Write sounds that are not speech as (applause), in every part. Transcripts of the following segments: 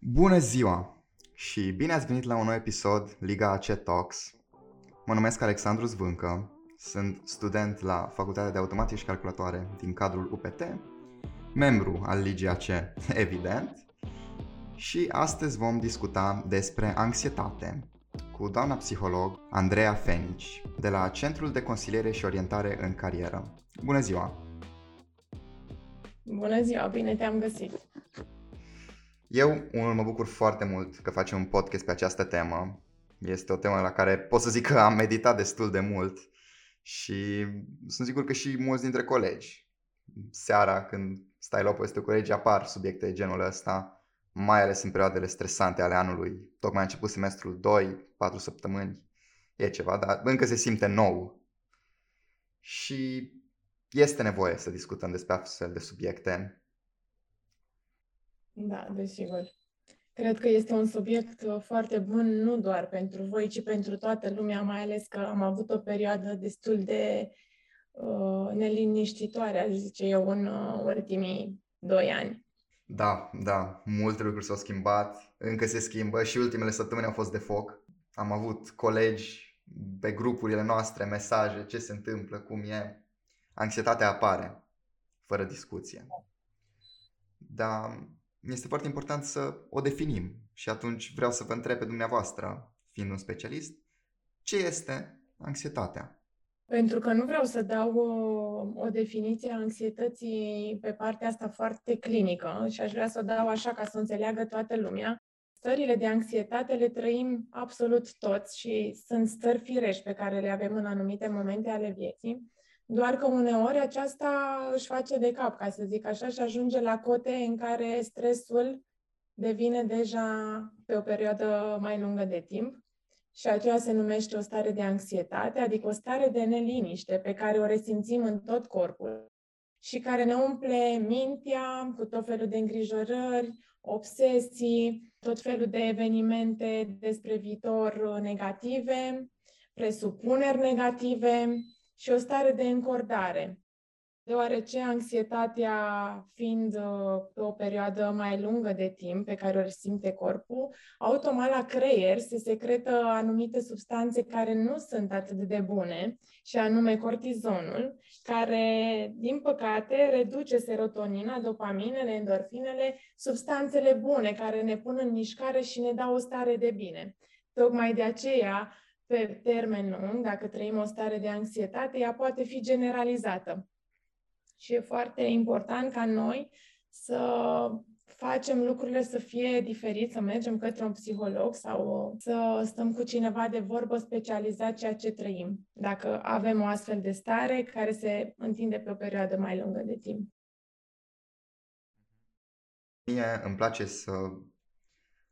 Bună ziua și bine ați venit la un nou episod Liga AC Talks. Mă numesc Alexandru Zvâncă, sunt student la Facultatea de Automație și Calculatoare din cadrul UPT, membru al Ligii AC, (laughs) evident, și astăzi vom discuta despre anxietate cu doamna psiholog Andreea Fenici de la Centrul de Consiliere și Orientare în Carieră. Bună ziua! Bună ziua, bine te-am găsit! Eu, unul, mă bucur foarte mult că facem un podcast pe această temă. Este o temă la care pot să zic că am meditat destul de mult și sunt sigur că și mulți dintre colegi. Seara, când stai la o poveste cu colegi, apar subiecte de genul ăsta, mai ales în perioadele stresante ale anului. Tocmai a început semestrul 2, 4 săptămâni, e ceva, dar încă se simte nou. Și este nevoie să discutăm despre astfel de subiecte da, desigur. Cred că este un subiect uh, foarte bun nu doar pentru voi, ci pentru toată lumea, mai ales că am avut o perioadă destul de uh, neliniștitoare, aș zice eu, în uh, ultimii doi ani. Da, da, multe lucruri s-au schimbat, încă se schimbă și ultimele săptămâni au fost de foc. Am avut colegi pe grupurile noastre, mesaje, ce se întâmplă, cum e. Anxietatea apare, fără discuție. Dar este foarte important să o definim și atunci vreau să vă întreb pe dumneavoastră, fiind un specialist, ce este anxietatea? Pentru că nu vreau să dau o, o definiție a anxietății pe partea asta foarte clinică și aș vrea să o dau așa ca să înțeleagă toată lumea. Stările de anxietate le trăim absolut toți și sunt stări firești pe care le avem în anumite momente ale vieții. Doar că uneori aceasta își face de cap, ca să zic așa, și ajunge la cote în care stresul devine deja pe o perioadă mai lungă de timp. Și aceea se numește o stare de anxietate, adică o stare de neliniște pe care o resimțim în tot corpul și care ne umple mintea cu tot felul de îngrijorări, obsesii, tot felul de evenimente despre viitor negative, presupuneri negative și o stare de încordare, deoarece anxietatea fiind uh, pe o perioadă mai lungă de timp pe care o simte corpul, automat la creier se secretă anumite substanțe care nu sunt atât de bune, și anume cortizonul, care, din păcate, reduce serotonina, dopaminele, endorfinele, substanțele bune care ne pun în mișcare și ne dau o stare de bine. Tocmai de aceea, pe termen lung, dacă trăim o stare de anxietate, ea poate fi generalizată. Și e foarte important ca noi să facem lucrurile să fie diferit, să mergem către un psiholog sau să stăm cu cineva de vorbă specializat ceea ce trăim, dacă avem o astfel de stare care se întinde pe o perioadă mai lungă de timp. Mie îmi place să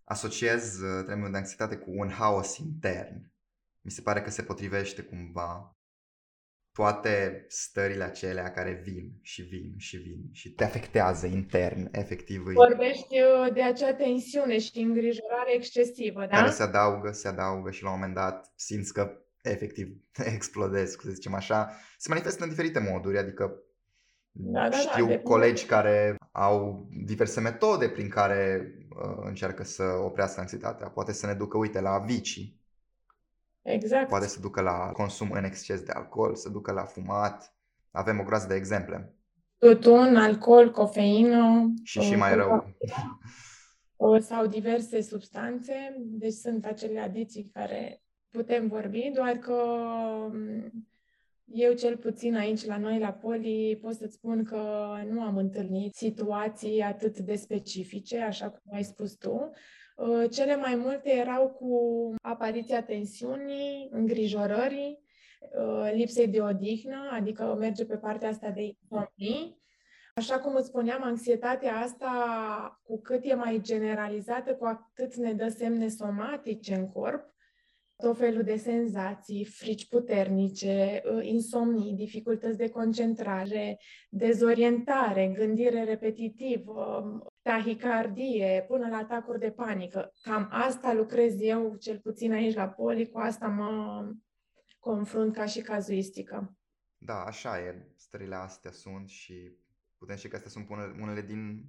asociez uh, termenul de anxietate cu un haos intern mi se pare că se potrivește cumva toate stările acelea care vin și vin și vin și te afectează intern, efectiv. Vorbești uh, de acea tensiune și îngrijorare excesivă, da? Care se adaugă, se adaugă și la un moment dat simți că efectiv (laughs) explodezi, să zicem așa. Se manifestă în diferite moduri, adică da, da, știu da, colegi care au diverse metode prin care uh, încearcă să oprească anxietatea. Poate să ne ducă, uite, la vicii Exact. Poate să ducă la consum în exces de alcool, să ducă la fumat. Avem o groază de exemple. Tutun, alcool, cofeină. Și și mai rău. (laughs) Sau diverse substanțe. Deci sunt acele adiții care putem vorbi, doar că mm, eu cel puțin aici la noi la Poli pot să-ți spun că nu am întâlnit situații atât de specifice, așa cum ai spus tu, Uh, cele mai multe erau cu apariția tensiunii, îngrijorării, uh, lipsei de odihnă, adică merge pe partea asta de insomnii. Așa cum îți spuneam, anxietatea asta, cu cât e mai generalizată, cu atât ne dă semne somatice în corp tot felul de senzații, frici puternice, ă, insomnii, dificultăți de concentrare, dezorientare, gândire repetitivă, tahicardie, până la atacuri de panică. Cam asta lucrez eu, cel puțin aici la Poli, cu asta mă confrunt ca și cazuistică. Da, așa e. Stările astea sunt și putem și că astea sunt unele din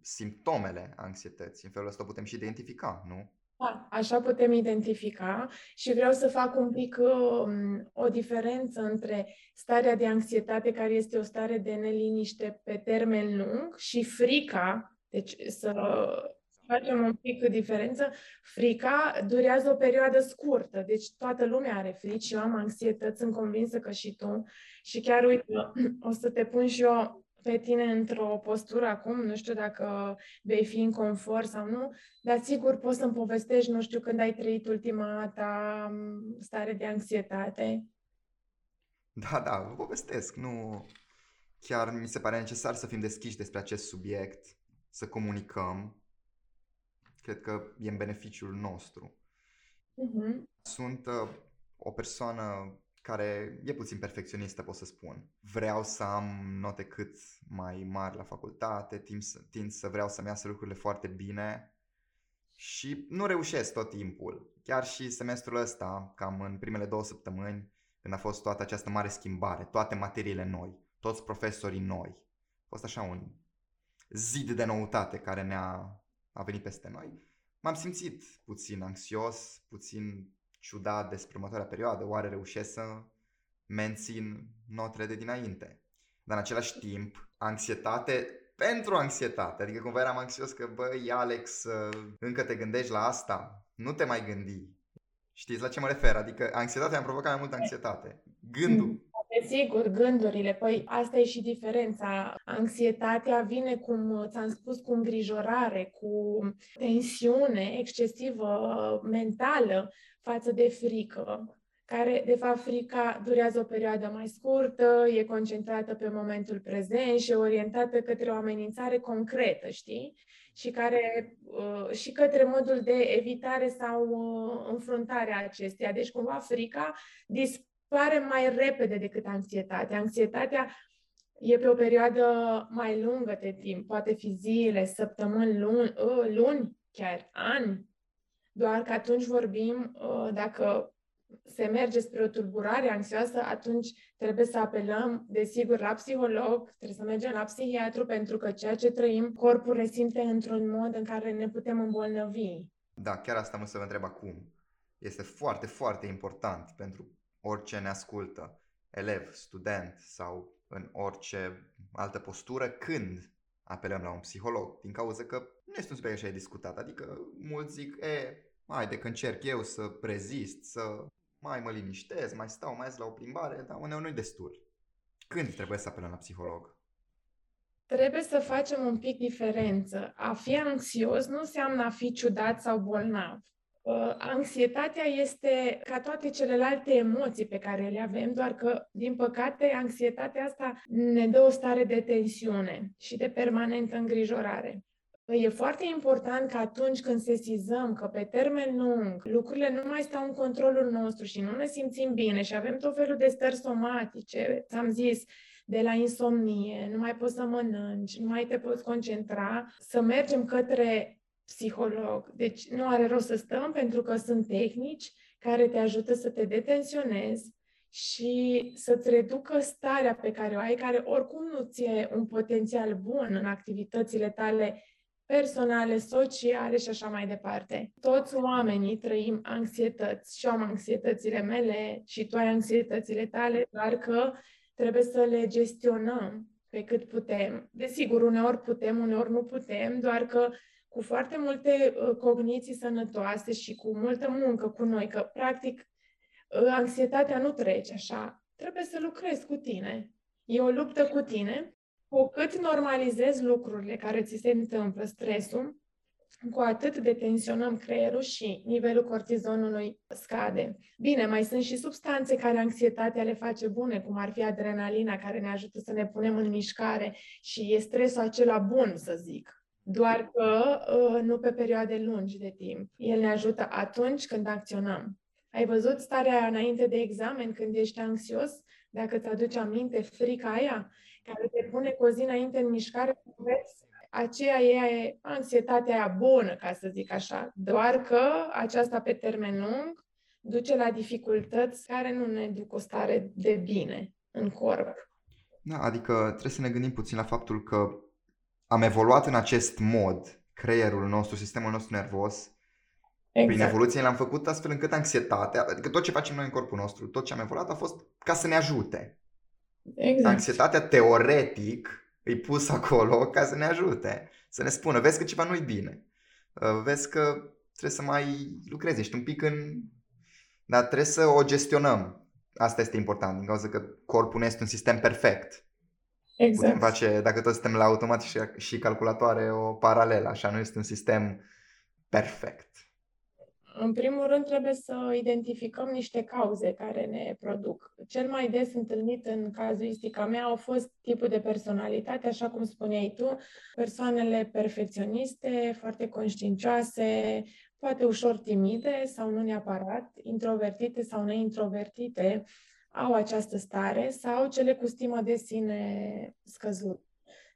simptomele anxietății. În felul ăsta o putem și identifica, nu? Da, așa putem identifica și vreau să fac un pic um, o diferență între starea de anxietate, care este o stare de neliniște pe termen lung, și frica, deci să facem un pic diferență. Frica durează o perioadă scurtă, deci toată lumea are frici, eu am anxietăți, sunt convinsă că și tu. Și chiar, uite, o să te pun și eu pe tine într-o postură acum, nu știu dacă vei fi în confort sau nu, dar sigur poți să-mi povestești, nu știu, când ai trăit ultima ta stare de anxietate. Da, da, vă povestesc. Nu, chiar mi se pare necesar să fim deschiși despre acest subiect, să comunicăm. Cred că e în beneficiul nostru. Uh-huh. Sunt uh, o persoană care e puțin perfecționistă, pot să spun. Vreau să am note cât mai mari la facultate, tind să, tind să vreau să-mi iasă lucrurile foarte bine și nu reușesc tot timpul. Chiar și semestrul ăsta, cam în primele două săptămâni, când a fost toată această mare schimbare, toate materiile noi, toți profesorii noi, a fost așa un zid de noutate care ne-a a venit peste noi. M-am simțit puțin anxios, puțin ciudat despre următoarea perioadă, oare reușesc să mențin notele de dinainte. Dar în același timp, anxietate pentru anxietate, adică cumva eram anxios că, băi, Alex, încă te gândești la asta, nu te mai gândi. Știți la ce mă refer? Adică anxietatea am provocat mai multă anxietate. Gândul. Sigur, gândurile. Păi asta e și diferența. Anxietatea vine, cum ți-am spus, cu îngrijorare, cu tensiune excesivă mentală față de frică, care, de fapt, frica durează o perioadă mai scurtă, e concentrată pe momentul prezent și e orientată către o amenințare concretă, știi? Și, care, uh, și către modul de evitare sau uh, înfruntare a acesteia. Deci, cumva, frica dispare mai repede decât anxietatea. Anxietatea e pe o perioadă mai lungă de timp, poate fi zile, săptămâni, luni, uh, luni chiar ani, doar că atunci vorbim, uh, dacă se merge spre o tulburare anxioasă, atunci trebuie să apelăm, desigur, la psiholog, trebuie să mergem la psihiatru, pentru că ceea ce trăim, corpul resimte într-un mod în care ne putem îmbolnăvi. Da, chiar asta mă să vă întreb acum. Este foarte, foarte important pentru orice ne ascultă, elev, student sau în orice altă postură, când apelăm la un psiholog, din cauza că nu este un subiect așa discutat. Adică mulți zic, e, de că încerc eu să rezist, să mai mă liniștez, mai stau, mai ies la o plimbare, dar uneori nu-i destul. Când trebuie să apelăm la psiholog? Trebuie să facem un pic diferență. A fi anxios nu înseamnă a fi ciudat sau bolnav. Uh, anxietatea este ca toate celelalte emoții pe care le avem, doar că, din păcate, anxietatea asta ne dă o stare de tensiune și de permanentă îngrijorare. E foarte important că atunci când sesizăm că pe termen lung lucrurile nu mai stau în controlul nostru și nu ne simțim bine și avem tot felul de stări somatice, ți-am zis, de la insomnie, nu mai poți să mănânci, nu mai te poți concentra, să mergem către psiholog. Deci nu are rost să stăm pentru că sunt tehnici care te ajută să te detensionezi și să-ți reducă starea pe care o ai, care oricum nu ți-e un potențial bun în activitățile tale personale, sociale și așa mai departe. Toți oamenii trăim anxietăți și am anxietățile mele și tu ai anxietățile tale, doar că trebuie să le gestionăm pe cât putem. Desigur, uneori putem, uneori nu putem, doar că cu foarte multe uh, cogniții sănătoase și cu multă muncă cu noi, că practic uh, anxietatea nu trece așa. Trebuie să lucrezi cu tine. E o luptă cu tine cu cât normalizezi lucrurile care ți se întâmplă, stresul, cu atât detensionăm creierul și nivelul cortizonului scade. Bine, mai sunt și substanțe care anxietatea le face bune, cum ar fi adrenalina, care ne ajută să ne punem în mișcare și e stresul acela bun, să zic. Doar că uh, nu pe perioade lungi de timp. El ne ajută atunci când acționăm. Ai văzut starea înainte de examen, când ești anxios? Dacă ți aduci aminte, frica aia? care te pune cu o zi înainte în mișcare, vezi, aceea e anxietatea aia bună, ca să zic așa. Doar că aceasta pe termen lung duce la dificultăți care nu ne duc o stare de bine în corp. Da, adică trebuie să ne gândim puțin la faptul că am evoluat în acest mod, creierul nostru, sistemul nostru nervos, Exact. Prin evoluție l-am făcut astfel încât anxietatea, adică tot ce facem noi în corpul nostru, tot ce am evoluat a fost ca să ne ajute. Exact. Anxietatea teoretic e pus (laughs) acolo ca să ne ajute, să ne spună, vezi că ceva nu-i bine, uh, vezi că trebuie să mai lucrezi, ești un pic în... Dar trebuie să o gestionăm. Asta este important, din cauza că corpul nu este un sistem perfect. Exact. Putem face, dacă tot suntem la automat și, și calculatoare, o paralelă, așa, nu este un sistem perfect. În primul rând, trebuie să identificăm niște cauze care ne produc. Cel mai des întâlnit în cazuistica mea au fost tipul de personalitate, așa cum spuneai tu, persoanele perfecționiste, foarte conștiincioase, poate ușor timide sau nu neapărat, introvertite sau neintrovertite, au această stare sau cele cu stimă de sine scăzut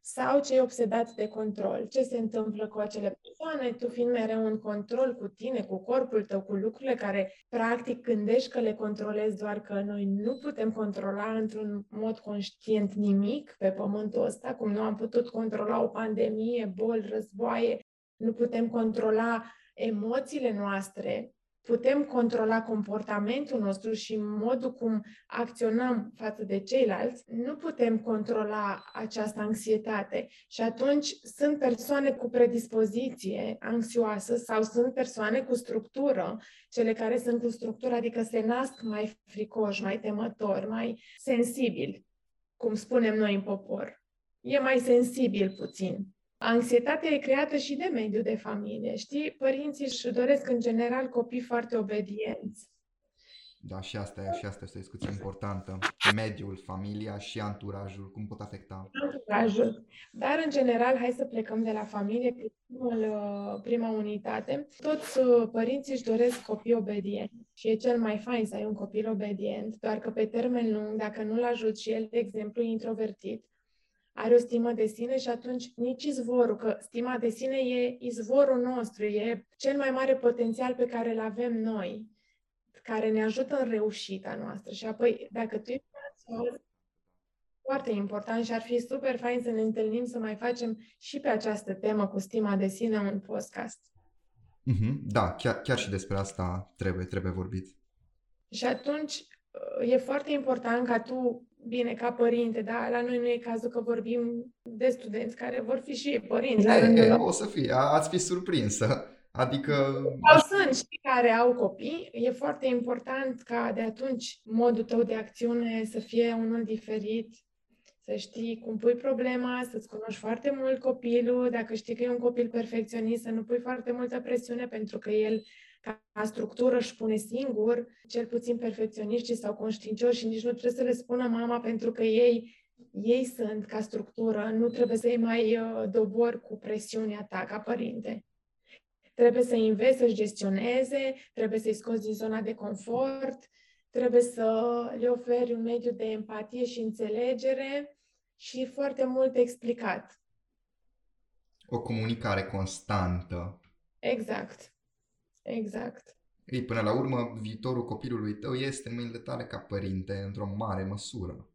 sau cei obsedați de control. Ce se întâmplă cu acele persoane? Tu fiind mereu în control cu tine, cu corpul tău, cu lucrurile care practic gândești că le controlezi, doar că noi nu putem controla într-un mod conștient nimic pe pământul ăsta, cum nu am putut controla o pandemie, boli, războaie, nu putem controla emoțiile noastre, putem controla comportamentul nostru și modul cum acționăm față de ceilalți, nu putem controla această anxietate. Și atunci sunt persoane cu predispoziție anxioasă sau sunt persoane cu structură, cele care sunt cu structură, adică se nasc mai fricoși, mai temători, mai sensibili, cum spunem noi în popor. E mai sensibil puțin. Anxietatea e creată și de mediul de familie, știi? Părinții își doresc în general copii foarte obedienți. Da, și asta e, și asta este o discuție importantă. Mediul, familia și anturajul, cum pot afecta? Anturajul. Dar, în general, hai să plecăm de la familie, primul, uh, prima unitate. Toți uh, părinții își doresc copii obedienți și e cel mai fain să ai un copil obedient, doar că pe termen lung, dacă nu-l ajut și el, de exemplu, introvertit, are o stimă de sine și atunci nici izvorul, că stima de sine e izvorul nostru, e cel mai mare potențial pe care îl avem noi, care ne ajută în reușita noastră. Și apoi, dacă tu ești foarte important și ar fi super fain să ne întâlnim să mai facem și pe această temă cu stima de sine un podcast. Mm-hmm. Da, chiar, chiar și despre asta trebuie, trebuie vorbit. Și atunci e foarte important ca tu bine, ca părinte, dar la noi nu e cazul că vorbim de studenți care vor fi și părinți. La e, e, o să fie, ați fi surprinsă. Adică... Sau sunt și care au copii. E foarte important ca de atunci modul tău de acțiune să fie unul diferit, să știi cum pui problema, să-ți cunoști foarte mult copilul, dacă știi că e un copil perfecționist, să nu pui foarte multă presiune pentru că el ca structură își pune singur, cel puțin perfecționiștii sau conștiincioși și nici nu trebuie să le spună mama pentru că ei, ei sunt ca structură, nu trebuie să-i mai uh, dobor cu presiunea ta ca părinte. Trebuie să înveți să-și gestioneze, trebuie să-i scoți din zona de confort, trebuie să le oferi un mediu de empatie și înțelegere și foarte mult explicat. O comunicare constantă. Exact. Exact. Ei, până la urmă, viitorul copilului tău este în mâinile tale ca părinte, într-o mare măsură.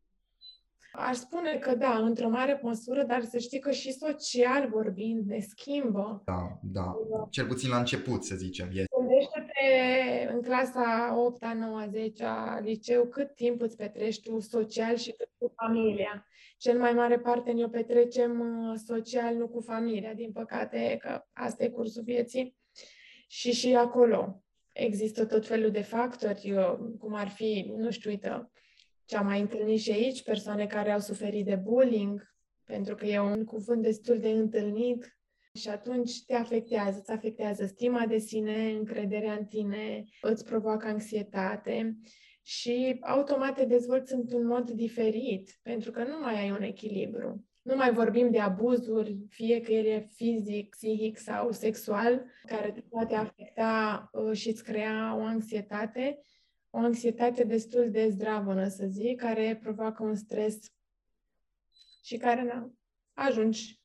Aș spune că da, într-o mare măsură, dar să știi că și social vorbind ne schimbă. Da, da. Cel puțin la început, să zicem. Gândește-te în clasa 8 a 9 10 a liceu, cât timp îți petreci tu social și cât cu familia. Cel mai mare parte ne-o petrecem uh, social, nu cu familia, din păcate, că asta e cursul vieții. Și și acolo există tot felul de factori, cum ar fi, nu știu, uite, ce am mai întâlnit și aici, persoane care au suferit de bullying, pentru că e un cuvânt destul de întâlnit și atunci te afectează, îți afectează stima de sine, încrederea în tine, îți provoacă anxietate și automat te dezvolți într-un mod diferit, pentru că nu mai ai un echilibru. Nu mai vorbim de abuzuri, fie că el e fizic, psihic sau sexual, care te poate afecta uh, și îți crea o anxietate, o anxietate destul de zdravănă, să zic, care provoacă un stres și care na, ajungi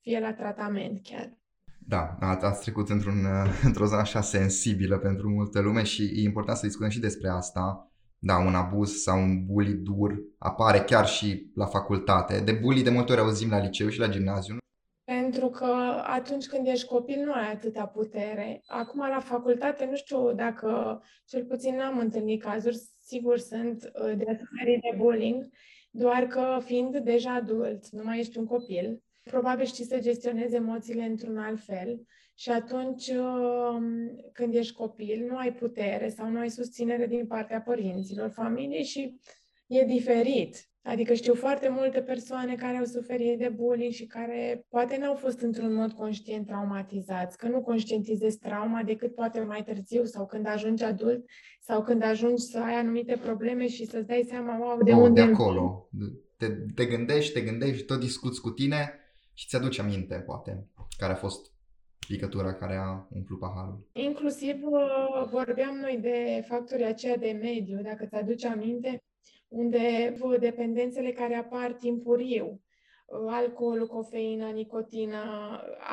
fie la tratament chiar. Da, ați trecut într-un, (laughs) într-o zonă așa sensibilă pentru multă lume și e important să discutăm și despre asta da, un abuz sau un bully dur apare chiar și la facultate. De bully de multe ori auzim la liceu și la gimnaziu. Pentru că atunci când ești copil nu ai atâta putere. Acum la facultate, nu știu dacă, cel puțin n-am întâlnit cazuri, sigur sunt uh, de suferit de bullying, doar că fiind deja adult, nu mai ești un copil, probabil știi să gestionezi emoțiile într-un alt fel și atunci um, când ești copil nu ai putere sau nu ai susținere din partea părinților, familiei și e diferit. Adică știu foarte multe persoane care au suferit de bullying și care poate n-au fost într-un mod conștient traumatizați, că nu conștientizezi trauma decât poate mai târziu sau când ajungi adult sau când ajungi să ai anumite probleme și să-ți dai seama, wow, de oh, unde... De acolo. Te, te gândești, te gândești, tot discuți cu tine și ți-aduci aminte, poate, care a fost picătura care a umplut paharul. Inclusiv uh, vorbeam noi de factorii aceia de mediu, dacă ți-aduci aminte, unde dependențele care apar timpuriu, alcool, cofeină, nicotină,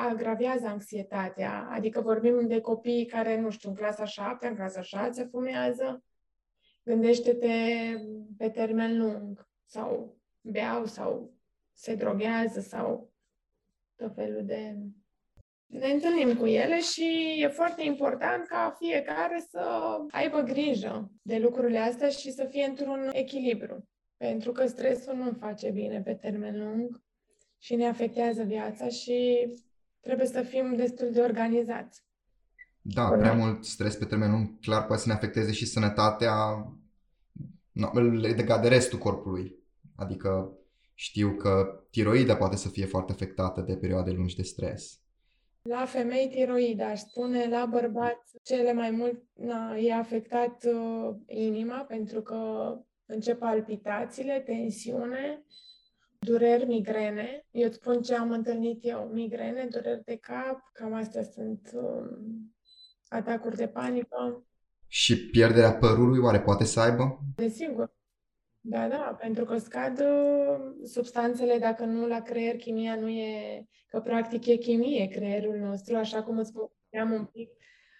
agravează anxietatea. Adică vorbim de copii care, nu știu, în clasa 7, în clasa 6 fumează. Gândește-te pe termen lung sau beau sau se droghează sau tot felul de ne întâlnim cu ele și e foarte important ca fiecare să aibă grijă de lucrurile astea și să fie într-un echilibru. Pentru că stresul nu face bine pe termen lung și ne afectează viața și trebuie să fim destul de organizați. Da, prea mult stres pe termen lung clar poate să ne afecteze și sănătatea legat de restul corpului. Adică știu că tiroida poate să fie foarte afectată de perioade lungi de stres. La femei tiroida, aș spune, la bărbați cele mai mult na, e afectat uh, inima pentru că încep palpitațiile, tensiune, dureri, migrene. Eu îți spun ce am întâlnit eu. Migrene, dureri de cap, cam astea sunt uh, atacuri de panică. Și pierderea părului oare poate să aibă? Desigur. Da, da, pentru că scad uh, substanțele, dacă nu la creier, chimia nu e, că practic e chimie creierul nostru, așa cum îți spuneam un pic,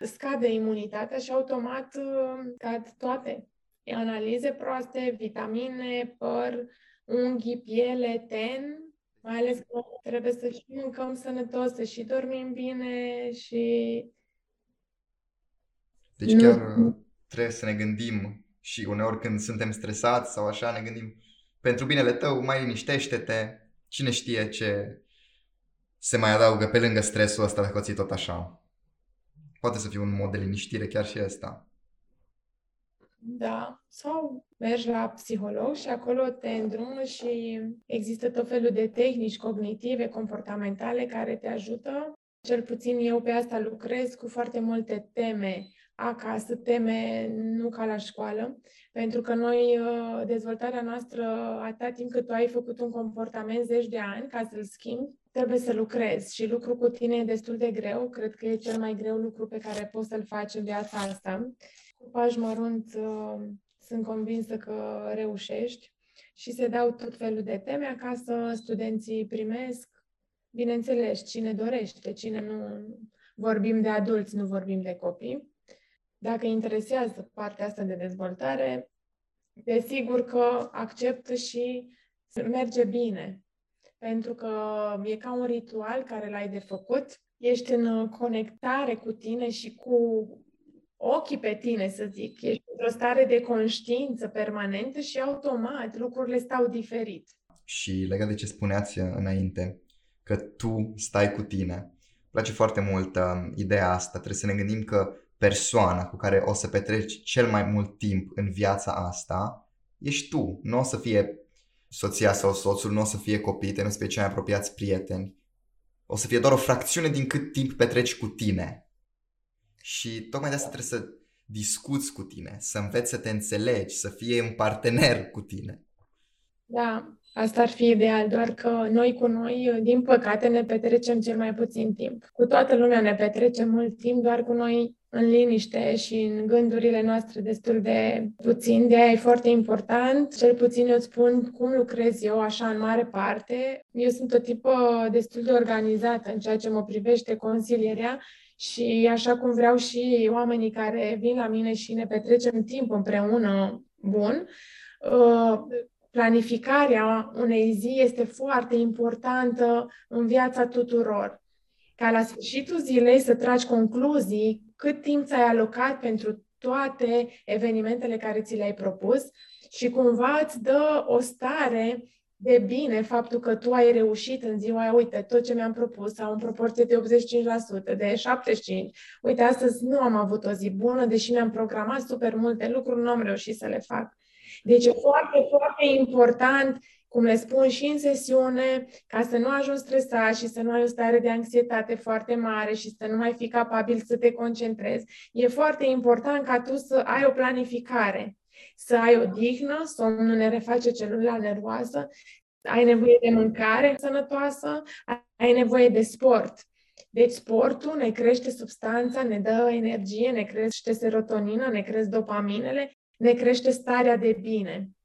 scade imunitatea și automat uh, scad toate. Analize proaste, vitamine, păr, unghii, piele, ten, mai ales că trebuie să și mâncăm sănătos, să și dormim bine și... Deci chiar nu... trebuie să ne gândim și uneori când suntem stresați sau așa ne gândim pentru binele tău, mai liniștește-te, cine știe ce se mai adaugă pe lângă stresul ăsta dacă o ții tot așa. Poate să fie un mod de liniștire chiar și ăsta. Da, sau mergi la psiholog și acolo te îndrumă și există tot felul de tehnici cognitive, comportamentale care te ajută. Cel puțin eu pe asta lucrez cu foarte multe teme acasă, teme nu ca la școală, pentru că noi, uh, dezvoltarea noastră, atât timp cât tu ai făcut un comportament zeci de ani ca să-l schimbi, trebuie să lucrezi și lucru cu tine e destul de greu. Cred că e cel mai greu lucru pe care poți să-l faci în viața asta. Cu pași mărunt uh, sunt convinsă că reușești și se dau tot felul de teme acasă, studenții primesc, bineînțeles, cine dorește, cine nu vorbim de adulți, nu vorbim de copii. Dacă interesează partea asta de dezvoltare, desigur că acceptă și merge bine. Pentru că e ca un ritual care l-ai de făcut, ești în conectare cu tine și cu ochii pe tine, să zic. Ești într-o stare de conștiință permanentă și automat lucrurile stau diferit. Și legat de ce spuneați înainte, că tu stai cu tine. Îmi place foarte mult uh, ideea asta. Trebuie să ne gândim că persoana cu care o să petreci cel mai mult timp în viața asta ești tu. Nu o să fie soția sau soțul, nu o să fie copiii nu o să fie cei mai apropiați prieteni. O să fie doar o fracțiune din cât timp petreci cu tine. Și tocmai de asta trebuie să discuți cu tine, să înveți să te înțelegi, să fie un partener cu tine. Da, asta ar fi ideal, doar că noi cu noi, din păcate, ne petrecem cel mai puțin timp. Cu toată lumea ne petrecem mult timp, doar cu noi în liniște și în gândurile noastre destul de puțin. De aia e foarte important, cel puțin eu spun cum lucrez eu așa în mare parte. Eu sunt o tipă destul de organizată în ceea ce mă privește consilierea și așa cum vreau și oamenii care vin la mine și ne petrecem timp împreună bun, uh, planificarea unei zi este foarte importantă în viața tuturor. Ca la sfârșitul zilei să tragi concluzii cât timp ți-ai alocat pentru toate evenimentele care ți le-ai propus și cumva îți dă o stare de bine faptul că tu ai reușit în ziua aia, uite, tot ce mi-am propus sau în proporție de 85%, de 75%. Uite, astăzi nu am avut o zi bună, deși mi-am programat super multe lucruri, nu am reușit să le fac. Deci e foarte, foarte important, cum le spun și în sesiune, ca să nu ajungi stresat și să nu ai o stare de anxietate foarte mare și să nu mai fii capabil să te concentrezi. E foarte important ca tu să ai o planificare să ai o dihnă, somnul ne reface celula nervoasă, ai nevoie de mâncare sănătoasă, ai nevoie de sport. Deci sportul ne crește substanța, ne dă energie, ne crește serotonină, ne crește dopaminele, ne crește starea de bine.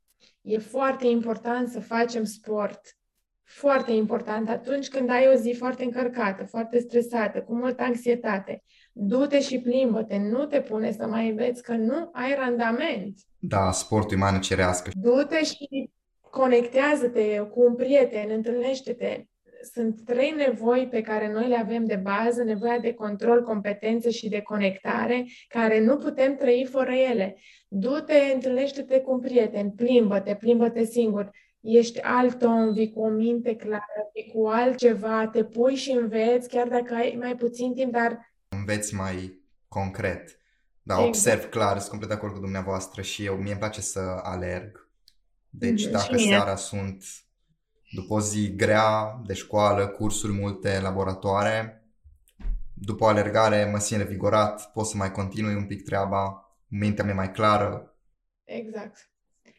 E foarte important să facem sport. Foarte important atunci când ai o zi foarte încărcată, foarte stresată, cu multă anxietate. Du-te și plimbă-te, nu te pune să mai înveți că nu ai randament. Da, sportul e mană cerească. Du-te și conectează-te cu un prieten, întâlnește-te. Sunt trei nevoi pe care noi le avem de bază, nevoia de control, competență și de conectare, care nu putem trăi fără ele. Du-te, întâlnește-te cu un prieten, plimbă-te, plimbă-te singur. Ești alt om, vii cu o minte clară, vii cu altceva, te pui și înveți, chiar dacă ai mai puțin timp, dar... Înveți mai concret. Da, exact. observ clar, sunt complet de acord cu dumneavoastră și eu, mie îmi place să alerg. Deci mm, dacă seara sunt după o zi grea de școală, cursuri multe, laboratoare, după o alergare mă simt revigorat, pot să mai continui un pic treaba, mintea mea mai clară. Exact.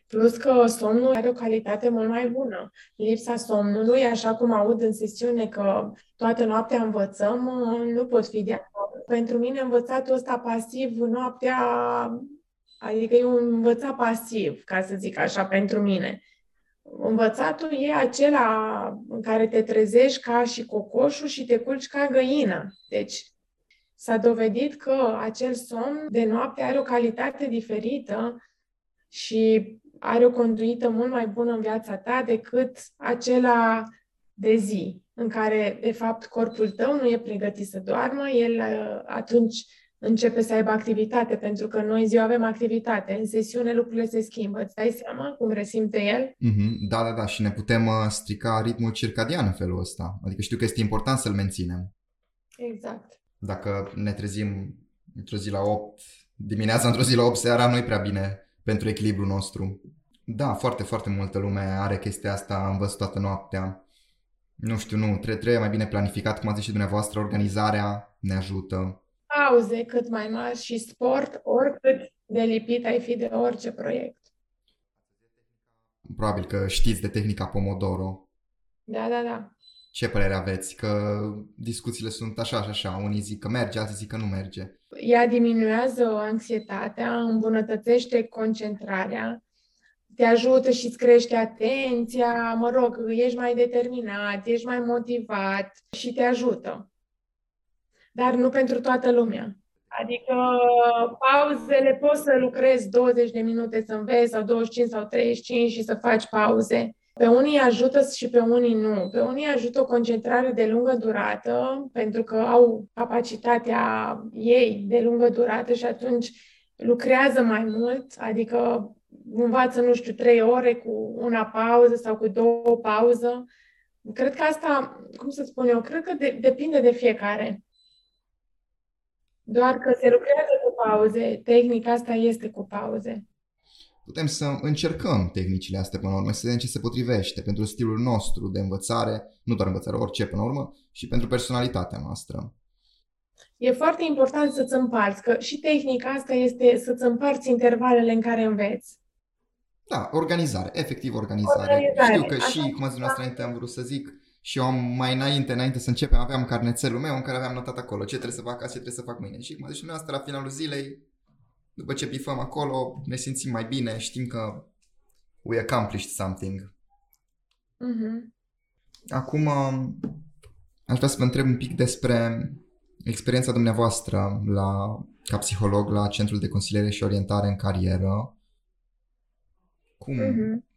Plus că somnul are o calitate mult mai bună. Lipsa somnului, așa cum aud în sesiune că toată noaptea învățăm, nu pot fi de acord. Pentru mine învățatul ăsta pasiv noaptea, adică e un învățat pasiv, ca să zic așa, pentru mine. Învățatul e acela în care te trezești ca și cocoșul și te culci ca găină. Deci s-a dovedit că acel somn de noapte are o calitate diferită și are o conduită mult mai bună în viața ta decât acela de zi, în care, de fapt, corpul tău nu e pregătit să doarmă, el uh, atunci începe să aibă activitate, pentru că noi ziua avem activitate. În sesiune lucrurile se schimbă. Îți dai seama cum resimte el? Mm-hmm. Da, da, da. Și ne putem uh, strica ritmul circadian în felul ăsta. Adică știu că este important să-l menținem. Exact. Dacă ne trezim într-o zi la 8 dimineața, într-o zi la 8 seara, nu-i prea bine pentru echilibrul nostru. Da, foarte, foarte multă lume are chestia asta, am văzut toată noaptea. Nu știu, nu, trebuie, trebuie mai bine planificat, cum a zis și dumneavoastră, organizarea ne ajută. Pauze cât mai mari și sport, oricât de lipit ai fi de orice proiect. Probabil că știți de tehnica Pomodoro. Da, da, da. Ce părere aveți? Că discuțiile sunt așa și așa. Unii zic că merge, alții zic că nu merge. Ea diminuează anxietatea, îmbunătățește concentrarea, te ajută și îți crește atenția, mă rog, ești mai determinat, ești mai motivat și te ajută. Dar nu pentru toată lumea. Adică pauzele poți să lucrezi 20 de minute să înveți sau 25 sau 35 și să faci pauze. Pe unii ajută și pe unii nu. Pe unii ajută o concentrare de lungă durată, pentru că au capacitatea ei de lungă durată și atunci lucrează mai mult, adică învață, nu știu, trei ore cu una pauză sau cu două pauză. Cred că asta, cum să spun eu, cred că de, depinde de fiecare. Doar că se lucrează cu pauze, tehnica asta este cu pauze putem să încercăm tehnicile astea până la urmă, să vedem ce se potrivește pentru stilul nostru de învățare, nu doar învățare, orice până la urmă, și pentru personalitatea noastră. E foarte important să-ți împarți, că și tehnica asta este să-ți împarți intervalele în care înveți. Da, organizare, efectiv organizare. organizare. Știu că Așa și, cum ați dumneavoastră înainte, am vrut să zic, și eu am mai înainte, înainte să începem, aveam carnețelul meu în care aveam notat acolo ce trebuie să fac azi, ce trebuie să fac mâine. Și cum a zis dumneavoastră, la finalul zilei, după ce bifăm acolo, ne simțim mai bine, știm că we accomplished something. Mm-hmm. Acum aș vrea să vă întreb un pic despre experiența dumneavoastră la, ca psiholog la Centrul de Consiliere și Orientare în Carieră. Cum, mm-hmm.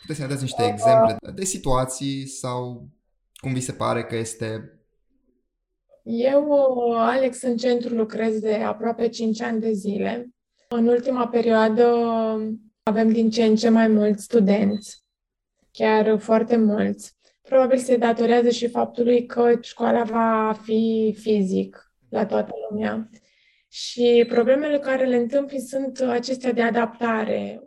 Puteți să ne dați niște exemple de situații sau cum vi se pare că este eu, Alex, în centru lucrez de aproape 5 ani de zile. În ultima perioadă avem din ce în ce mai mulți studenți, chiar foarte mulți. Probabil se datorează și faptului că școala va fi fizic la toată lumea. Și problemele care le întâmpli sunt acestea de adaptare,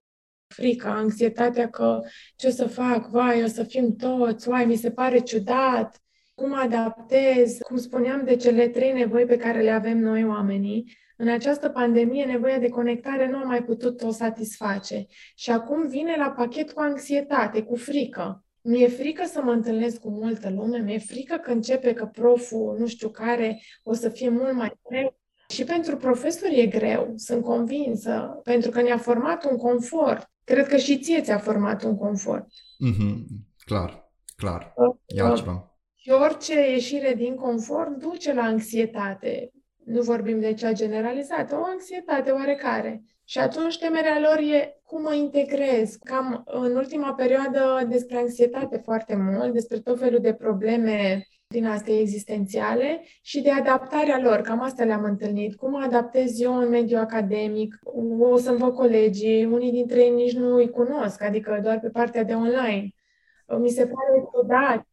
frica, anxietatea că ce o să fac, vai, o să fim toți, vai, mi se pare ciudat, cum adaptez, cum spuneam, de cele trei nevoi pe care le avem noi oamenii. În această pandemie, nevoia de conectare nu a mai putut o satisface. Și acum vine la pachet cu anxietate, cu frică. Mi-e frică să mă întâlnesc cu multă lume, mi-e frică că începe că proful, nu știu care, o să fie mult mai greu. Și pentru profesori e greu, sunt convinsă, pentru că ne-a format un confort. Cred că și ție ți-a format un confort. Mm-hmm. Clar, clar. E altceva. Și orice ieșire din confort duce la anxietate. Nu vorbim de cea generalizată, o anxietate oarecare. Și atunci temerea lor e cum mă integrez. Cam în ultima perioadă despre anxietate foarte mult, despre tot felul de probleme din astea existențiale și de adaptarea lor. Cam asta le-am întâlnit. Cum mă adaptez eu în mediul academic? O să-mi văd colegii, unii dintre ei nici nu îi cunosc, adică doar pe partea de online. Mi se pare ciudat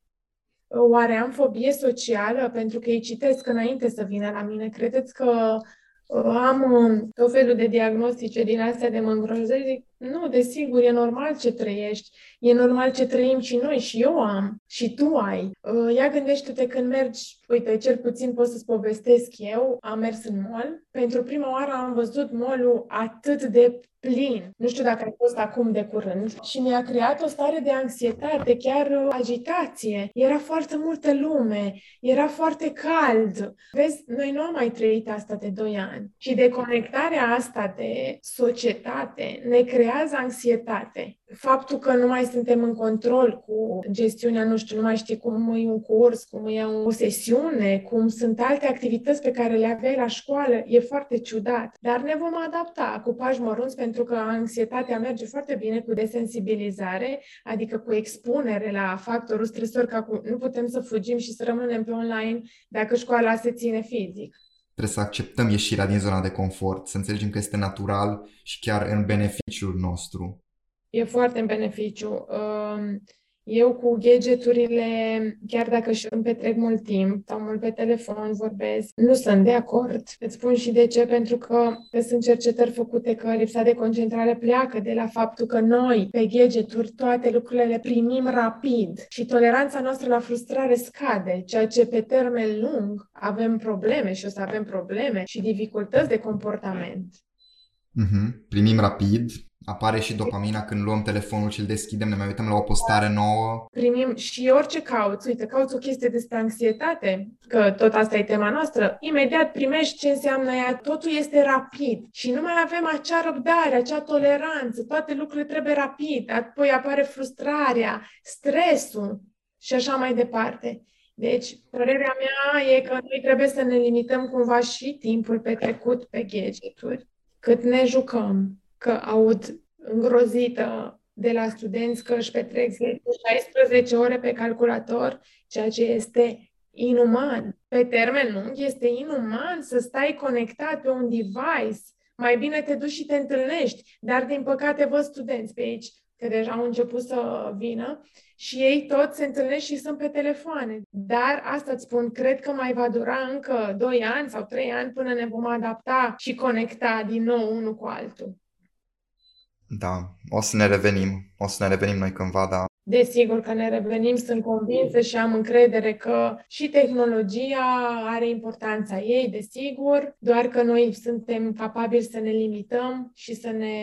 Oare am fobie socială pentru că îi citesc înainte să vină la mine? Credeți că uh, am uh, tot felul de diagnostice din astea de mă îngrozesc? Nu, desigur, e normal ce trăiești. E normal ce trăim și noi, și eu am, și tu ai. Uh, ia gândește-te când mergi, uite, cel puțin pot să-ți povestesc eu, am mers în mall. Pentru prima oară am văzut mall atât de plin. Nu știu dacă ai fost acum de curând. Și mi-a creat o stare de anxietate, chiar agitație. Era foarte multă lume, era foarte cald. Vezi, noi nu am mai trăit asta de 2 ani. Și deconectarea asta de societate ne creează anxietate faptul că nu mai suntem în control cu gestiunea, nu știu, nu mai știi cum e un curs, cum e o sesiune, cum sunt alte activități pe care le aveai la școală, e foarte ciudat. Dar ne vom adapta cu pași mărunți pentru că anxietatea merge foarte bine cu desensibilizare, adică cu expunere la factorul stresor, că acum nu putem să fugim și să rămânem pe online dacă școala se ține fizic trebuie să acceptăm ieșirea din zona de confort, să înțelegem că este natural și chiar în beneficiul nostru. E foarte în beneficiu. Um, eu cu gadgeturile, chiar dacă și îmi petrec mult timp, stau mult pe telefon, vorbesc, nu sunt de acord. Îți spun și de ce, pentru că sunt cercetări făcute că lipsa de concentrare pleacă de la faptul că noi, pe gadgeturi, toate lucrurile le primim rapid și toleranța noastră la frustrare scade, ceea ce pe termen lung avem probleme și o să avem probleme și dificultăți de comportament. Mm-hmm. Primim rapid, apare și dopamina când luăm telefonul și îl deschidem, ne mai uităm la o postare nouă. Primim și orice cauți, uite, cauți o chestie despre anxietate, că tot asta e tema noastră, imediat primești ce înseamnă ea, totul este rapid. Și nu mai avem acea răbdare, acea toleranță, toate lucrurile trebuie rapid, apoi apare frustrarea, stresul și așa mai departe. Deci, părerea mea e că noi trebuie să ne limităm cumva și timpul petrecut pe gadgeturi, cât ne jucăm, că aud îngrozită de la studenți că își petrec 16 ore pe calculator, ceea ce este inuman. Pe termen lung este inuman să stai conectat pe un device. Mai bine te duci și te întâlnești. Dar, din păcate, văd studenți pe aici că deja au început să vină și ei toți se întâlnesc și sunt pe telefoane. Dar asta îți spun, cred că mai va dura încă 2 ani sau 3 ani până ne vom adapta și conecta din nou unul cu altul. Da, o să ne revenim, o să ne revenim noi cândva, da. Desigur că ne revenim, sunt convinsă și am încredere că și tehnologia are importanța ei, desigur, doar că noi suntem capabili să ne limităm și să ne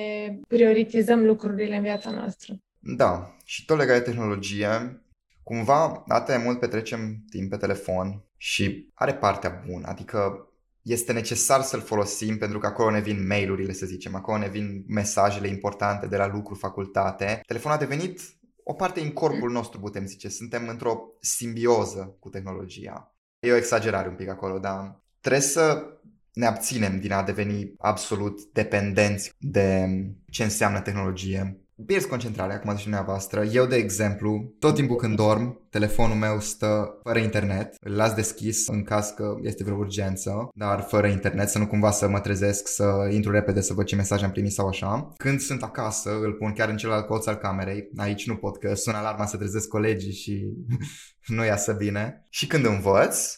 prioritizăm lucrurile în viața noastră. Da, și tot legat de tehnologie, cumva atât de mult petrecem timp pe telefon și are partea bună, adică este necesar să-l folosim pentru că acolo ne vin mail-urile, să zicem, acolo ne vin mesajele importante de la lucru, facultate. Telefonul a devenit o parte în corpul nostru, putem zice. Suntem într-o simbioză cu tehnologia. E o exagerare un pic acolo, dar trebuie să ne abținem din a deveni absolut dependenți de ce înseamnă tehnologie. Pierzi concentrarea, acum zice dumneavoastră. Eu, de exemplu, tot timpul când dorm, telefonul meu stă fără internet. Îl las deschis în caz că este vreo urgență, dar fără internet, să nu cumva să mă trezesc, să intru repede să văd ce mesaj am primit sau așa. Când sunt acasă, îl pun chiar în celălalt colț al camerei. Aici nu pot, că sună alarma să trezesc colegii și (laughs) nu iasă bine. Și când învăț,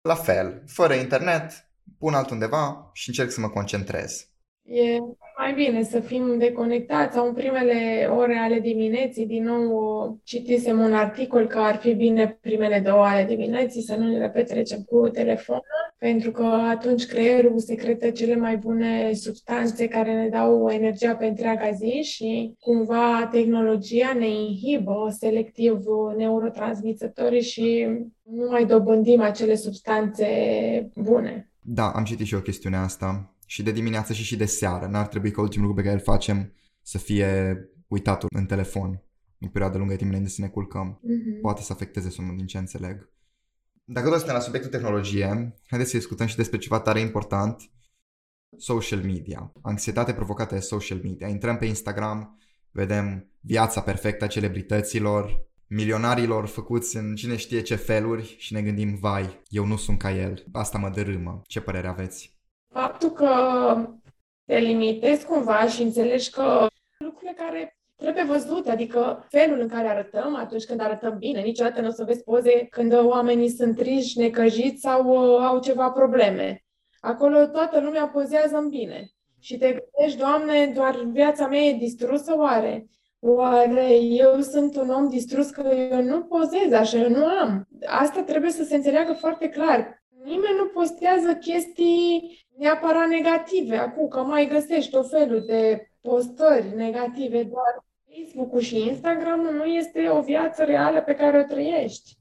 la fel, fără internet, pun altundeva și încerc să mă concentrez. E mai bine să fim deconectați sau în primele ore ale dimineții. Din nou citisem un articol că ar fi bine primele două ale dimineții să nu le petrecem cu telefonul, pentru că atunci creierul secretă cele mai bune substanțe care ne dau energia pe întreaga zi și cumva tehnologia ne inhibă selectiv neurotransmițătorii și nu mai dobândim acele substanțe bune. Da, am citit și eu chestiunea asta și de dimineață și și de seară. N-ar trebui ca ultimul lucru pe care îl facem să fie uitatul în telefon în perioada lungă de timp înainte să ne culcăm. Mm-hmm. Poate să afecteze somnul din ce înțeleg. Dacă tot suntem la subiectul tehnologie, haideți să discutăm și despre ceva tare important. Social media. Anxietate provocată de social media. Intrăm pe Instagram, vedem viața perfectă a celebrităților, milionarilor făcuți în cine știe ce feluri și ne gândim, vai, eu nu sunt ca el. Asta mă dărâmă. Ce părere aveți? Faptul că te limitezi cumva și înțelegi că lucrurile care trebuie văzute, adică felul în care arătăm atunci când arătăm bine. Niciodată nu o să vezi poze când oamenii sunt triși, necăjiți sau uh, au ceva probleme. Acolo toată lumea pozează în bine. Și te gândești, Doamne, doar viața mea e distrusă oare? Oare eu sunt un om distrus că eu nu pozez așa, eu nu am? Asta trebuie să se înțeleagă foarte clar. Nimeni nu postează chestii neapărat negative. Acum că mai găsești o felul de postări negative, doar Facebook-ul și Instagram nu este o viață reală pe care o trăiești.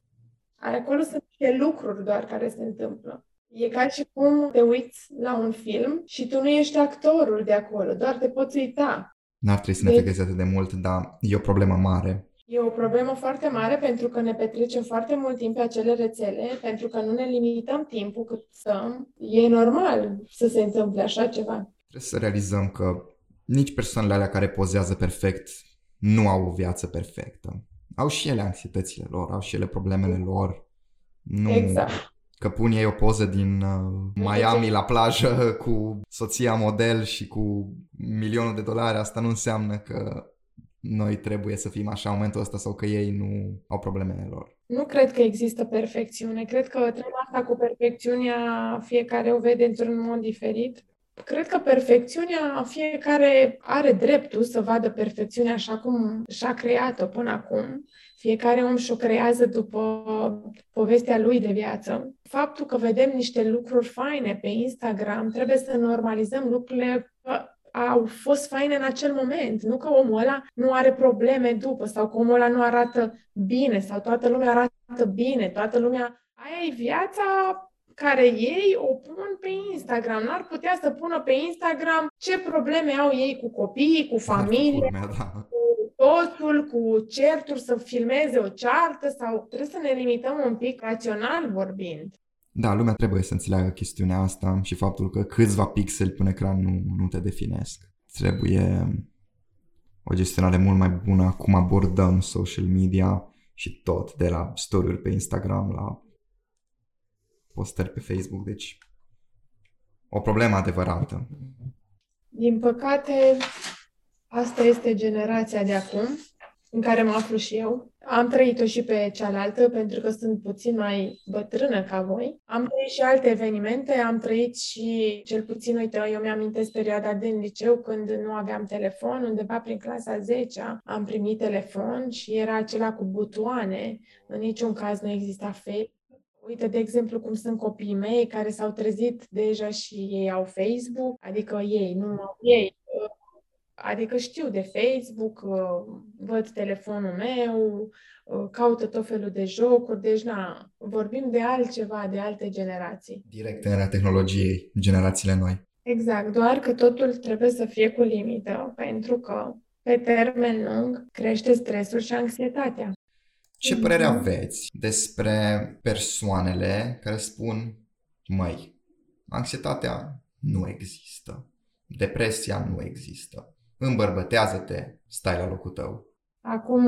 Acolo sunt niște lucruri doar care se întâmplă. E ca și cum te uiți la un film și tu nu ești actorul de acolo, doar te poți uita. N-ar trebui să ne deci... atât de mult, dar e o problemă mare. E o problemă foarte mare pentru că ne petrecem foarte mult timp pe acele rețele, pentru că nu ne limităm timpul cât stăm. E normal să se întâmple așa ceva. Trebuie să realizăm că nici persoanele alea care pozează perfect nu au o viață perfectă. Au și ele anxietățile lor, au și ele problemele lor. Nu exact. Că pun ei o poză din uh, Miami la plajă (laughs) cu soția model și cu milionul de dolari, asta nu înseamnă că noi trebuie să fim așa în momentul ăsta sau că ei nu au problemele lor. Nu cred că există perfecțiune. Cred că treaba asta cu perfecțiunea fiecare o vede într-un mod diferit. Cred că perfecțiunea, fiecare are dreptul să vadă perfecțiunea așa cum și-a creat-o până acum. Fiecare om și-o creează după povestea lui de viață. Faptul că vedem niște lucruri faine pe Instagram, trebuie să normalizăm lucrurile au fost faine în acel moment. Nu că omul ăla nu are probleme după sau că omul ăla nu arată bine sau toată lumea arată bine, toată lumea... Aia e viața care ei o pun pe Instagram. N-ar putea să pună pe Instagram ce probleme au ei cu copiii, cu familie, da. cu totul, cu certuri, să filmeze o ceartă sau trebuie să ne limităm un pic rațional vorbind. Da, lumea trebuie să înțeleagă chestiunea asta și faptul că câțiva pixeli pe un ecran nu, nu te definesc. Trebuie o gestionare mult mai bună a cum abordăm social media și tot, de la story pe Instagram la postări pe Facebook, deci o problemă adevărată. Din păcate, asta este generația de acum, în care mă aflu și eu. Am trăit-o și pe cealaltă, pentru că sunt puțin mai bătrână ca voi. Am trăit și alte evenimente, am trăit și, cel puțin, uite, eu mi-amintesc perioada din liceu când nu aveam telefon, undeva prin clasa 10 am primit telefon și era acela cu butoane, în niciun caz nu exista Facebook. Uite, de exemplu, cum sunt copiii mei care s-au trezit deja și ei au Facebook, adică ei, nu au ei, Adică știu de Facebook, uh, văd telefonul meu, uh, caută tot felul de jocuri, deci na, vorbim de altceva, de alte generații. Direct în era tehnologiei, generațiile noi. Exact, doar că totul trebuie să fie cu limită, pentru că pe termen lung crește stresul și anxietatea. Ce părere aveți despre persoanele care spun, măi, anxietatea nu există, depresia nu există, îmbărbătează-te, stai la locul tău. Acum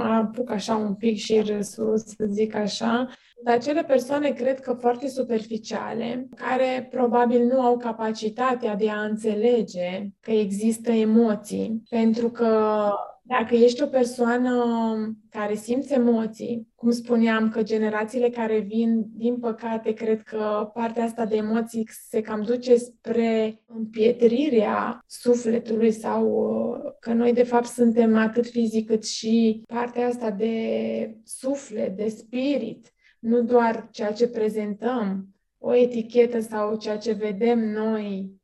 apuc așa un pic și răsus, să zic așa, dar acele persoane cred că foarte superficiale, care probabil nu au capacitatea de a înțelege că există emoții, pentru că dacă ești o persoană care simți emoții, cum spuneam că generațiile care vin, din păcate, cred că partea asta de emoții se cam duce spre împietrirea sufletului sau uh, că noi de fapt suntem atât fizic cât și partea asta de suflet, de spirit, nu doar ceea ce prezentăm, o etichetă sau ceea ce vedem noi,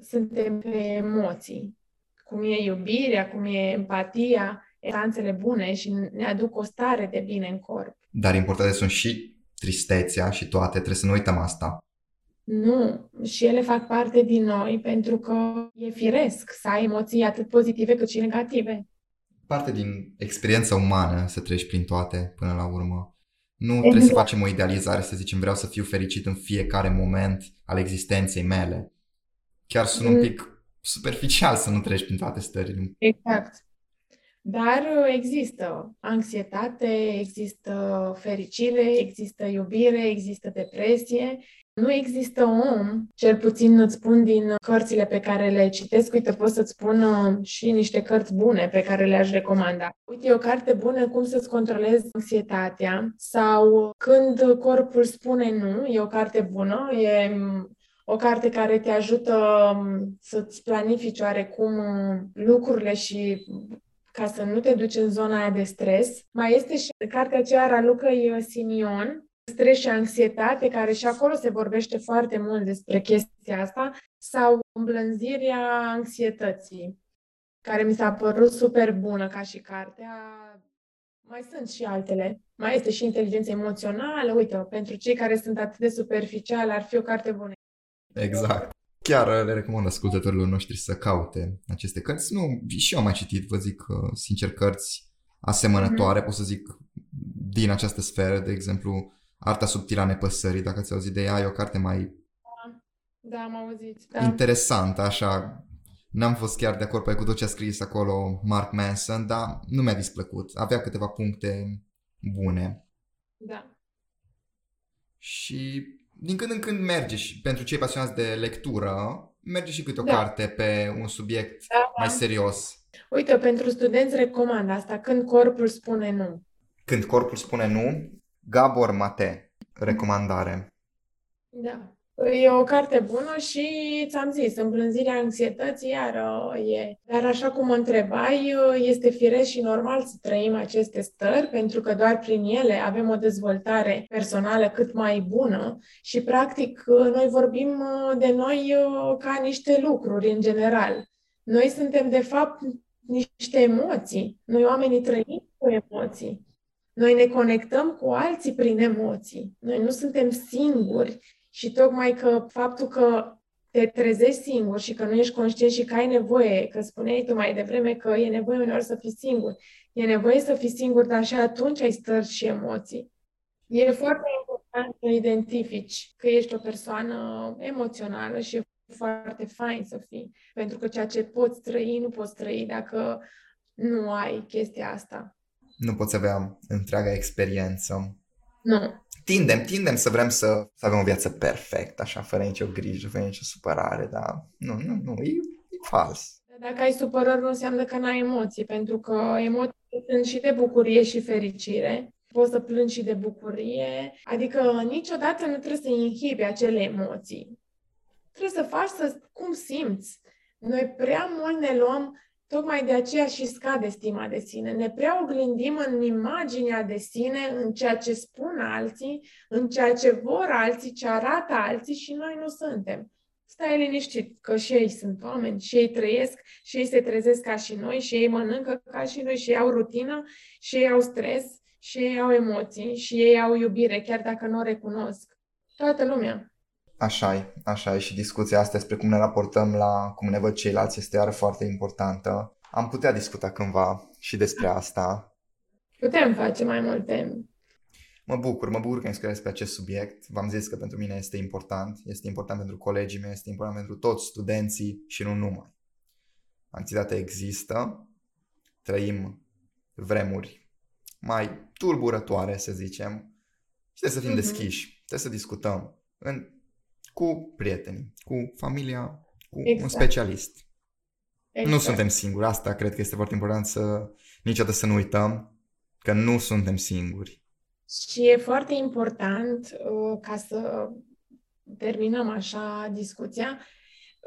suntem pe emoții cum e iubirea, cum e empatia, esanțele bune și ne aduc o stare de bine în corp. Dar importante sunt și tristețea și toate, trebuie să nu uităm asta. Nu, și ele fac parte din noi pentru că e firesc să ai emoții atât pozitive cât și negative. Parte din experiența umană să treci prin toate până la urmă. Nu exact. trebuie să facem o idealizare, să zicem vreau să fiu fericit în fiecare moment al existenței mele. Chiar sunt mm. un pic superficial să nu treci prin toate stările. Exact. Dar uh, există anxietate, există fericire, există iubire, există depresie. Nu există om, cel puțin îți spun din cărțile pe care le citesc, uite, pot să-ți spun uh, și niște cărți bune pe care le-aș recomanda. Uite, e o carte bună cum să-ți controlezi anxietatea sau când corpul spune nu, e o carte bună, e o carte care te ajută um, să-ți planifici oarecum um, lucrurile și ca să nu te duci în zona aia de stres. Mai este și cartea aceea a Lucăi uh, Simion, Stres și anxietate, care și acolo se vorbește foarte mult despre chestia asta, sau îmblânzirea anxietății, care mi s-a părut super bună ca și cartea. Mai sunt și altele. Mai este și inteligența emoțională. Uite, pentru cei care sunt atât de superficiali, ar fi o carte bună. Exact. Chiar le recomand ascultătorilor noștri să caute aceste cărți. Nu, și eu am mai citit, vă zic sincer, cărți asemănătoare, mm-hmm. pot să zic, din această sferă, de exemplu, Arta subtilă a nepăsării, dacă ți-ai auzit de ea, e o carte mai da, da am auzit. Da. interesantă, așa. N-am fost chiar de acord pe cu tot ce a scris acolo Mark Manson, dar nu mi-a displăcut. Avea câteva puncte bune. Da. Și din când în când merge și pentru cei pasionați de lectură, merge și câte o da. carte pe un subiect da, da. mai serios. Uite, pentru studenți recomand asta, când corpul spune nu. Când corpul spune nu, Gabor Mate, recomandare. Da. E o carte bună și ți-am zis, îmblânzirea anxietății iar e. Dar așa cum mă întrebai, este firesc și normal să trăim aceste stări, pentru că doar prin ele avem o dezvoltare personală cât mai bună și, practic, noi vorbim de noi ca niște lucruri în general. Noi suntem, de fapt, niște emoții. Noi oamenii trăim cu emoții. Noi ne conectăm cu alții prin emoții. Noi nu suntem singuri și tocmai că faptul că te trezești singur și că nu ești conștient și că ai nevoie, că spuneai tu mai devreme că e nevoie uneori să fii singur. E nevoie să fii singur, dar și atunci ai stări și emoții. E foarte important să identifici că ești o persoană emoțională și e foarte fain să fii. Pentru că ceea ce poți trăi, nu poți trăi dacă nu ai chestia asta. Nu poți avea întreaga experiență. Nu tindem, tindem să vrem să, să avem o viață perfectă, așa, fără nicio grijă, fără nicio supărare, dar nu, nu, nu, e, e fals. Dacă ai supărări, nu înseamnă că n-ai emoții, pentru că emoții sunt și de bucurie și fericire. Poți să plângi și de bucurie, adică niciodată nu trebuie să inhibi acele emoții. Trebuie să faci să, cum simți. Noi prea mult ne luăm Tocmai de aceea și scade stima de sine. Ne prea oglindim în imaginea de sine, în ceea ce spun alții, în ceea ce vor alții, ce arată alții și noi nu suntem. Stai liniștit, că și ei sunt oameni, și ei trăiesc, și ei se trezesc ca și noi, și ei mănâncă ca și noi, și ei au rutină, și ei au stres, și ei au emoții, și ei au iubire, chiar dacă nu o recunosc. Toată lumea. Așa e, așa e și discuția asta despre cum ne raportăm la cum ne văd ceilalți este iară foarte importantă. Am putea discuta cândva și despre asta. Putem face mai multe. Mă bucur, mă bucur că ai scris pe acest subiect. V-am zis că pentru mine este important. Este important pentru colegii mei, este important pentru toți studenții și nu numai. anxietatea există, trăim vremuri mai tulburătoare, să zicem, și trebuie să fim mm-hmm. deschiși, trebuie să discutăm în, cu prietenii, cu familia, cu exact. un specialist. Exact. Nu suntem singuri, asta cred că este foarte important să niciodată să nu uităm că nu suntem singuri. Și e foarte important uh, ca să terminăm așa discuția,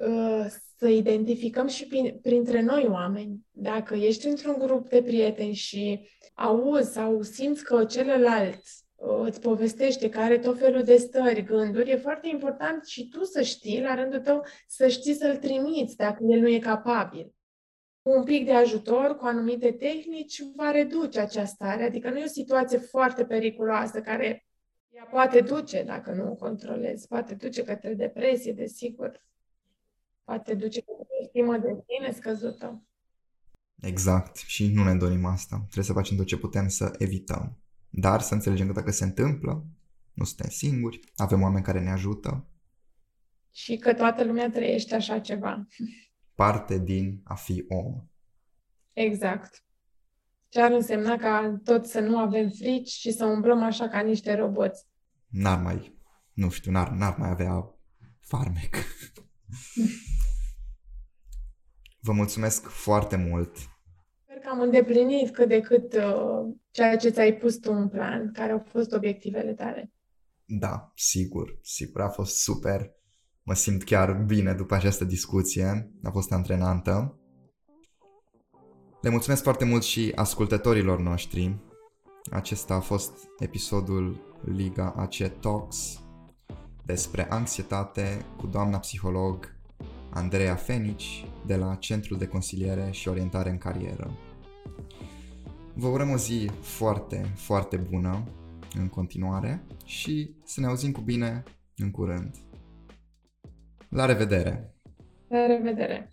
uh, să identificăm și prin, printre noi oameni. Dacă ești într-un grup de prieteni și auzi sau simți că celălalt uh, îți povestește că are tot felul de stări, gânduri, e foarte important și tu să știi, la rândul tău, să știi să-l trimiți dacă el nu e capabil. Un pic de ajutor cu anumite tehnici va reduce această stare, adică nu e o situație foarte periculoasă care ea poate duce, dacă nu o controlezi, poate duce către depresie, desigur, poate duce către estimă de sine scăzută. Exact. Și nu ne dorim asta. Trebuie să facem tot ce putem să evităm. Dar să înțelegem că dacă se întâmplă, nu suntem singuri, avem oameni care ne ajută. Și că toată lumea trăiește așa ceva. Parte din a fi om. Exact. Ce ar însemna ca tot să nu avem frici și să umblăm așa ca niște roboți. N-ar mai, nu știu, n-ar, n-ar mai avea farmec. (laughs) Vă mulțumesc foarte mult. Sper că am îndeplinit cât de cât uh, ceea ce ți-ai pus tu în plan, care au fost obiectivele tale. Da, sigur, sigur, a fost super. Mă simt chiar bine după această discuție, a fost antrenantă. Le mulțumesc foarte mult și ascultătorilor noștri. Acesta a fost episodul Liga AC Talks despre anxietate cu doamna psiholog Andreea Fenici de la Centrul de Consiliere și Orientare în Carieră. Vă urăm o zi foarte, foarte bună în continuare și să ne auzim cu bine în curând. La revedere! La revedere!